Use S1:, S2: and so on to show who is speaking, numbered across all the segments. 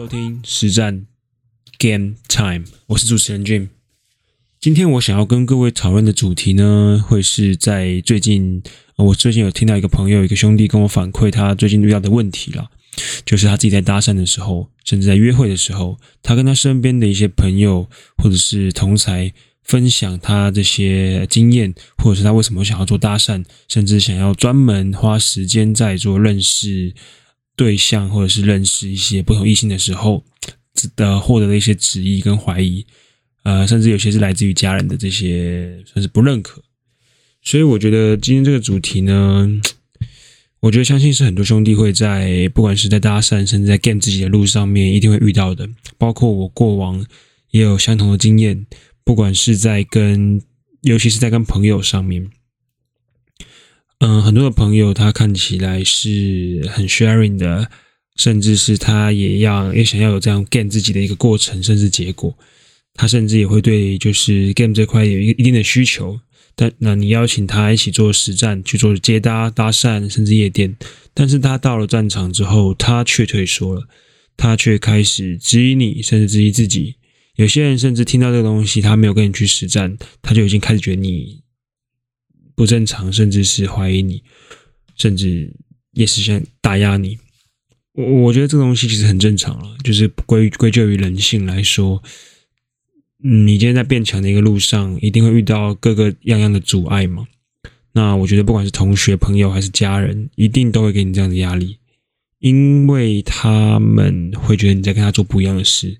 S1: 收听实战 Game Time，我是主持人 Jim。今天我想要跟各位讨论的主题呢，会是在最近，我最近有听到一个朋友、一个兄弟跟我反馈他最近遇到的问题了，就是他自己在搭讪的时候，甚至在约会的时候，他跟他身边的一些朋友或者是同才分享他这些经验，或者是他为什么想要做搭讪，甚至想要专门花时间在做认识。对象或者是认识一些不同异性的时候，的获得的一些质疑跟怀疑，呃，甚至有些是来自于家人的这些算是不认可。所以我觉得今天这个主题呢，我觉得相信是很多兄弟会在不管是在搭讪，甚至在 game 自己的路上面一定会遇到的。包括我过往也有相同的经验，不管是在跟，尤其是在跟朋友上面。嗯，很多的朋友他看起来是很 sharing 的，甚至是他也要也想要有这样 game 自己的一个过程，甚至结果，他甚至也会对就是 game 这块有一一定的需求。但那你邀请他一起做实战，去做接搭搭讪，甚至夜店，但是他到了战场之后，他却退缩了，他却开始质疑你，甚至质疑自己。有些人甚至听到这个东西，他没有跟你去实战，他就已经开始觉得你。不正常，甚至是怀疑你，甚至也是想打压你。我我觉得这个东西其实很正常了，就是归归咎于人性来说，你今天在变强的一个路上，一定会遇到各个样样的阻碍嘛。那我觉得不管是同学、朋友还是家人，一定都会给你这样的压力，因为他们会觉得你在跟他做不一样的事。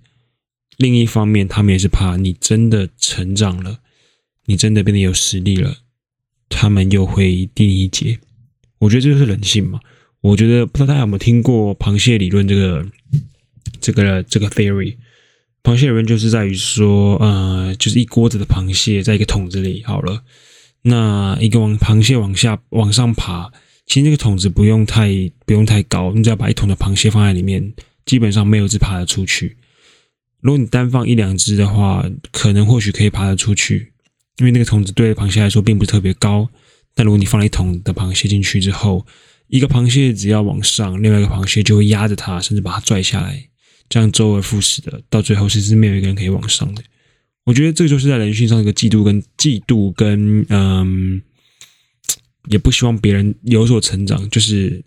S1: 另一方面，他们也是怕你真的成长了，你真的变得有实力了。他们又会定一截，我觉得这就是人性嘛。我觉得不知道大家有没有听过螃蟹理论这个这个这个 theory。螃蟹理论就是在于说，呃，就是一锅子的螃蟹在一个桶子里好了，那一个往螃蟹往下往上爬，其实这个桶子不用太不用太高，你只要把一桶的螃蟹放在里面，基本上没有一只爬得出去。如果你单放一两只的话，可能或许可以爬得出去。因为那个桶子对螃蟹来说并不是特别高，但如果你放了一桶的螃蟹进去之后，一个螃蟹只要往上，另外一个螃蟹就会压着它，甚至把它拽下来，这样周而复始的，到最后其实没有一个人可以往上的。我觉得这就是在人性上一个嫉妒跟嫉妒跟嗯，也不希望别人有所成长，就是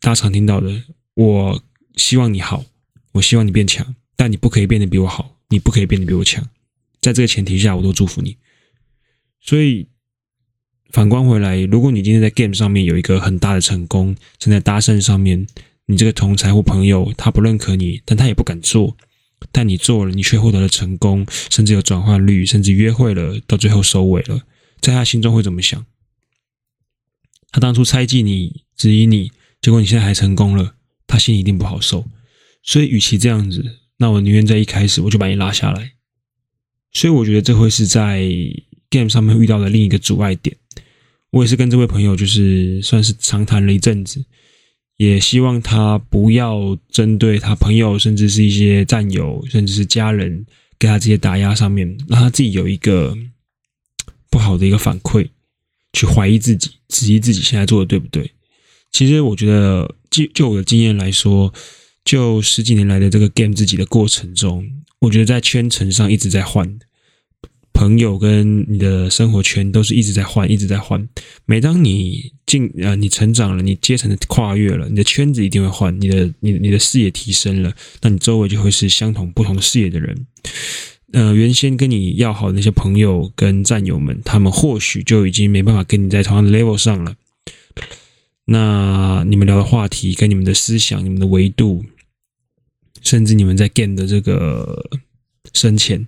S1: 大家常听到的，我希望你好，我希望你变强，但你不可以变得比我好，你不可以变得比我强，在这个前提下，我都祝福你。所以反观回来，如果你今天在 game 上面有一个很大的成功，正在搭讪上面，你这个同财或朋友他不认可你，但他也不敢做，但你做了，你却获得了成功，甚至有转换率，甚至约会了，到最后收尾了，在他心中会怎么想？他当初猜忌你、质疑你，结果你现在还成功了，他心里一定不好受。所以，与其这样子，那我宁愿在一开始我就把你拉下来。所以，我觉得这会是在。Game 上面遇到的另一个阻碍点，我也是跟这位朋友就是算是长谈了一阵子，也希望他不要针对他朋友，甚至是一些战友，甚至是家人给他这些打压上面，让他自己有一个不好的一个反馈，去怀疑自己，质疑自己现在做的对不对。其实我觉得，就就我的经验来说，就十几年来的这个 Game 自己的过程中，我觉得在圈层上一直在换。朋友跟你的生活圈都是一直在换，一直在换。每当你进呃，你成长了，你阶层的跨越了，你的圈子一定会换，你的你你的视野提升了，那你周围就会是相同不同视野的人。呃，原先跟你要好的那些朋友跟战友们，他们或许就已经没办法跟你在同样的 level 上了。那你们聊的话题跟你们的思想、你们的维度，甚至你们在 game 的这个深浅。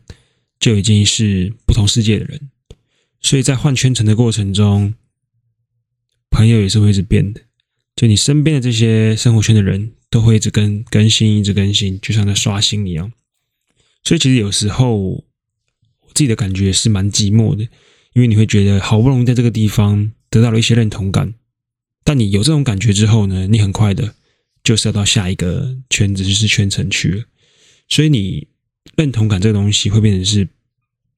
S1: 就已经是不同世界的人，所以在换圈层的过程中，朋友也是会一直变的。就你身边的这些生活圈的人都会一直更更新，一直更新，就像在刷新一样。所以其实有时候我自己的感觉是蛮寂寞的，因为你会觉得好不容易在这个地方得到了一些认同感，但你有这种感觉之后呢，你很快的就是要到下一个圈子，就是圈层去了。所以你。认同感这个东西会变成是，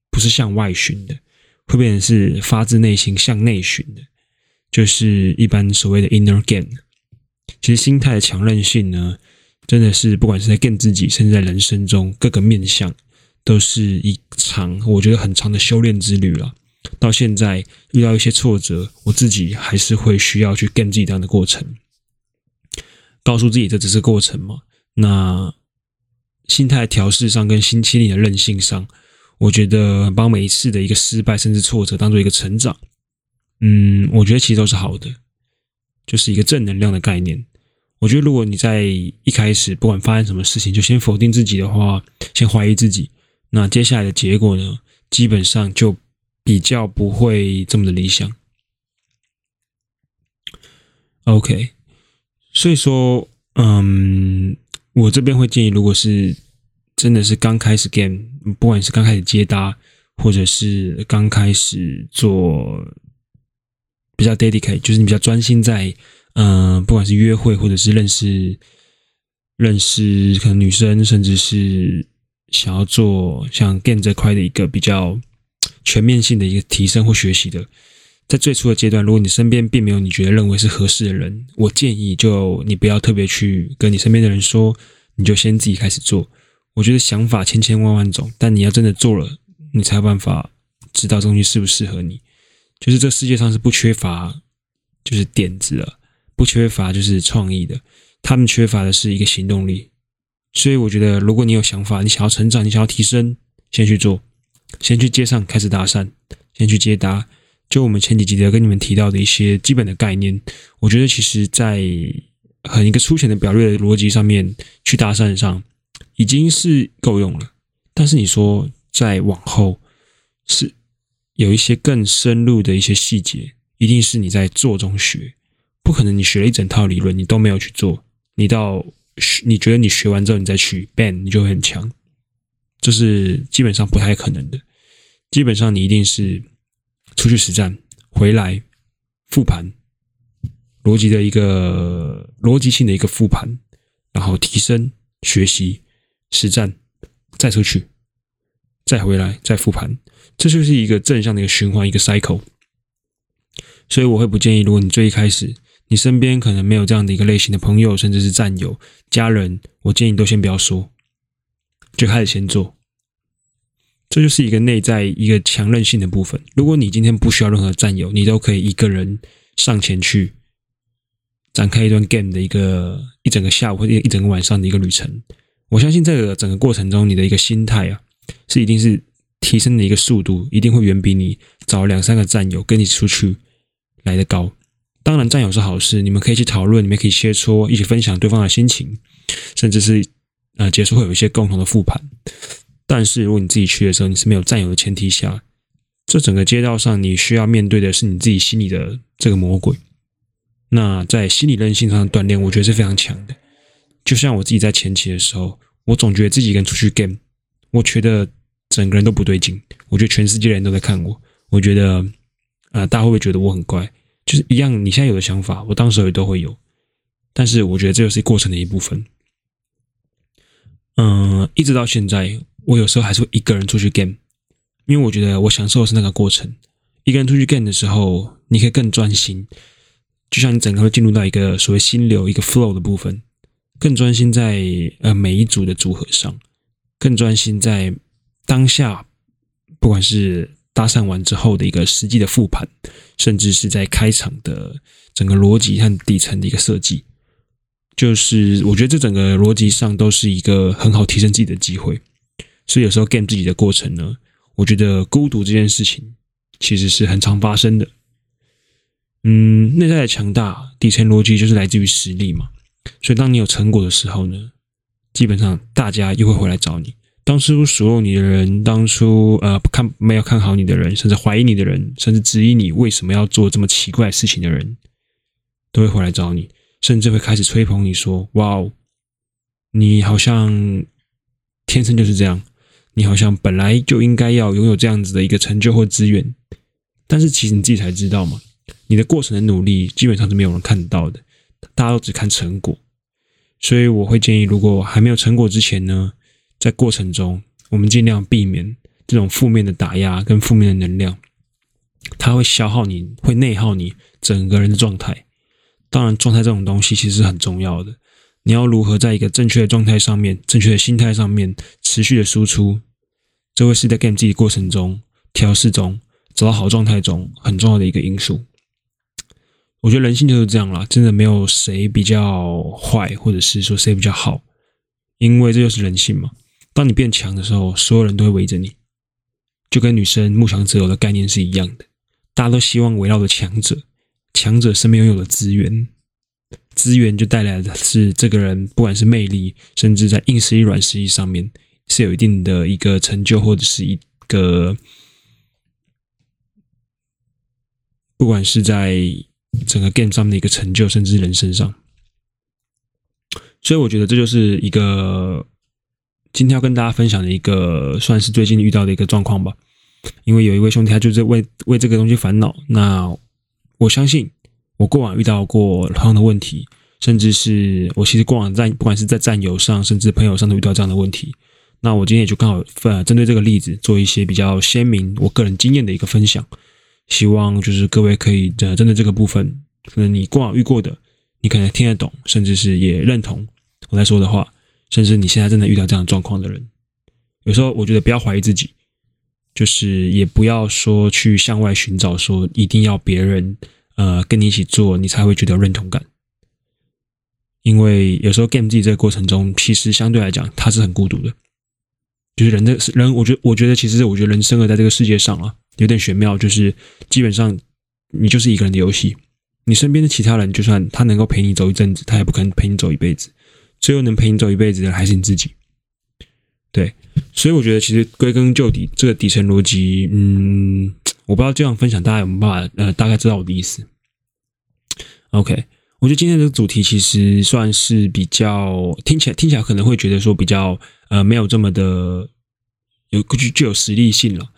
S1: 不是向外寻的，会变成是发自内心向内寻的，就是一般所谓的 inner game。其实心态的强韧性呢，真的是不管是在 gain 自己，甚至在人生中各个面向，都是一场我觉得很长的修炼之旅了。到现在遇到一些挫折，我自己还是会需要去 gain 自己这样的过程，告诉自己这只是过程嘛。那心态调试上跟心心理的韧性上，我觉得把每一次的一个失败甚至挫折当做一个成长，嗯，我觉得其实都是好的，就是一个正能量的概念。我觉得如果你在一开始不管发生什么事情就先否定自己的话，先怀疑自己，那接下来的结果呢，基本上就比较不会这么的理想。OK，所以说，嗯。我这边会建议，如果是真的是刚开始 game，不管是刚开始接搭，或者是刚开始做比较 dedicate，就是你比较专心在，嗯、不管是约会或者是认识认识可能女生，甚至是想要做像 game 这块的一个比较全面性的一个提升或学习的。在最初的阶段，如果你身边并没有你觉得认为是合适的人，我建议就你不要特别去跟你身边的人说，你就先自己开始做。我觉得想法千千万万种，但你要真的做了，你才有办法知道东西适不适合你。就是这世界上是不缺乏就是点子的，不缺乏就是创意的，他们缺乏的是一个行动力。所以我觉得，如果你有想法，你想要成长，你想要提升，先去做，先去街上开始搭讪，先去接搭。就我们前几集的跟你们提到的一些基本的概念，我觉得其实，在很一个粗浅的表略的逻辑上面去搭讪上，已经是够用了。但是你说再往后是有一些更深入的一些细节，一定是你在做中学，不可能你学了一整套理论你都没有去做，你到你觉得你学完之后你再去 ban 你就会很强，这是基本上不太可能的。基本上你一定是。出去实战，回来复盘，逻辑的一个逻辑性的一个复盘，然后提升学习实战，再出去，再回来再复盘，这就是一个正向的一个循环，一个 cycle。所以我会不建议，如果你最一开始你身边可能没有这样的一个类型的朋友，甚至是战友、家人，我建议你都先不要说，就开始先做。这就是一个内在一个强韧性的部分。如果你今天不需要任何战友，你都可以一个人上前去展开一段 game 的一个一整个下午或者一整个晚上的一个旅程。我相信这个整个过程中，你的一个心态啊，是一定是提升的一个速度，一定会远比你找两三个战友跟你出去来得高。当然，战友是好事，你们可以去讨论，你们可以切磋，一起分享对方的心情，甚至是呃结束会有一些共同的复盘。但是，如果你自己去的时候，你是没有占有的前提下，这整个街道上，你需要面对的是你自己心里的这个魔鬼。那在心理韧性上的锻炼，我觉得是非常强的。就像我自己在前期的时候，我总觉得自己一个人出去 game，我觉得整个人都不对劲。我觉得全世界的人都在看我，我觉得啊、呃，大家会不会觉得我很怪？就是一样，你现在有的想法，我当时也都会有。但是，我觉得这就是过程的一部分。嗯、一直到现在。我有时候还是会一个人出去 game，因为我觉得我享受的是那个过程。一个人出去 game 的时候，你可以更专心，就像你整个会进入到一个所谓心流、一个 flow 的部分，更专心在呃每一组的组合上，更专心在当下，不管是搭讪完之后的一个实际的复盘，甚至是在开场的整个逻辑和底层的一个设计，就是我觉得这整个逻辑上都是一个很好提升自己的机会。所以有时候 game 自己的过程呢，我觉得孤独这件事情其实是很常发生的。嗯，内在的强大底层逻辑就是来自于实力嘛。所以当你有成果的时候呢，基本上大家又会回来找你。当初数落你的人，当初呃不看没有看好你的人，甚至怀疑你的人，甚至质疑你为什么要做这么奇怪事情的人，都会回来找你，甚至会开始吹捧你说：“哇哦，你好像天生就是这样。”你好像本来就应该要拥有这样子的一个成就或资源，但是其实你自己才知道嘛，你的过程的努力基本上是没有人看到的，大家都只看成果。所以我会建议，如果还没有成果之前呢，在过程中我们尽量避免这种负面的打压跟负面的能量，它会消耗你，会内耗你整个人的状态。当然，状态这种东西其实是很重要的。你要如何在一个正确的状态上面、正确的心态上面持续的输出，这会是在 game 自己过程中调试中找到好状态中很重要的一个因素。我觉得人性就是这样啦，真的没有谁比较坏，或者是说谁比较好，因为这就是人性嘛。当你变强的时候，所有人都会围着你，就跟女生慕强择偶的概念是一样的，大家都希望围绕着强者，强者身边拥有的资源。资源就带来的是这个人，不管是魅力，甚至在硬实力、软实力上面，是有一定的一个成就，或者是一个，不管是在整个 game 上面的一个成就，甚至人身上。所以我觉得这就是一个今天要跟大家分享的一个，算是最近遇到的一个状况吧。因为有一位兄弟，他就是为为这个东西烦恼。那我相信。我过往遇到过同样的问题，甚至是我其实过往在不管是在战友上，甚至朋友上都遇到这样的问题。那我今天也就刚好呃针对这个例子做一些比较鲜明我个人经验的一个分享，希望就是各位可以呃针对这个部分，可能你过往遇过的，你可能听得懂，甚至是也认同我在说的话，甚至你现在正在遇到这样状况的人，有时候我觉得不要怀疑自己，就是也不要说去向外寻找说一定要别人。呃，跟你一起做，你才会觉得认同感。因为有时候 game 自己这个过程中，其实相对来讲，他是很孤独的。就是人的人，我觉得，我觉得其实，我觉得人生而在这个世界上啊，有点玄妙，就是基本上你就是一个人的游戏。你身边的其他人，就算他能够陪你走一阵子，他也不可能陪你走一辈子。最后能陪你走一辈子的，还是你自己。对，所以我觉得，其实归根究底，这个底层逻辑，嗯。我不知道这样分享大家有没有办法呃大概知道我的意思。OK，我觉得今天这个主题其实算是比较听起来听起来可能会觉得说比较呃没有这么的有具具有实力性了。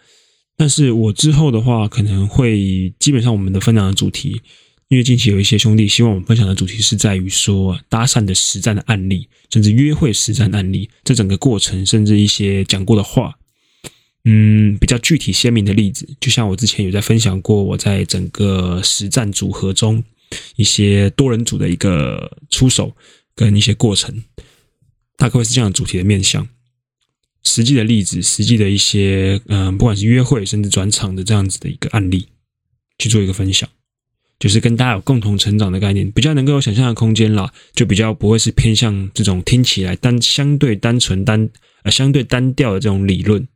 S1: 但是我之后的话可能会基本上我们的分享的主题，因为近期有一些兄弟希望我们分享的主题是在于说搭讪的实战的案例，甚至约会实战案例，这整个过程甚至一些讲过的话。嗯，比较具体鲜明的例子，就像我之前有在分享过，我在整个实战组合中一些多人组的一个出手跟一些过程，大概会是这样主题的面向，实际的例子，实际的一些嗯，不管是约会甚至转场的这样子的一个案例去做一个分享，就是跟大家有共同成长的概念，比较能够有想象的空间啦，就比较不会是偏向这种听起来单相对单纯单呃相对单调的这种理论。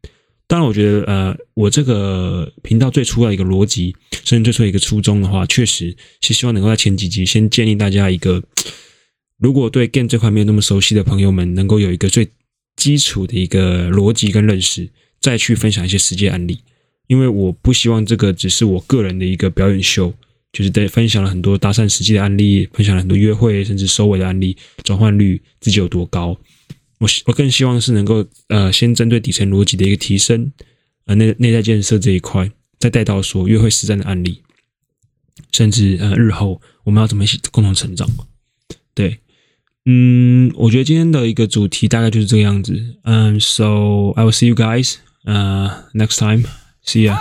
S1: 当然，我觉得，呃，我这个频道最初的一个逻辑，甚至最初的一个初衷的话，确实是希望能够在前几集先建立大家一个，如果对 game 这块没有那么熟悉的朋友们，能够有一个最基础的一个逻辑跟认识，再去分享一些实际案例。因为我不希望这个只是我个人的一个表演秀，就是在分享了很多搭讪实际的案例，分享了很多约会甚至收尾的案例，转换率自己有多高。我我更希望是能够呃，先针对底层逻辑的一个提升，呃，内内在建设这一块，再带到说约会实战的案例，甚至呃，日后我们要怎么一起共同成长？对，嗯，我觉得今天的一个主题大概就是这个样子。嗯，so I will see you guys. Uh, next time. See ya.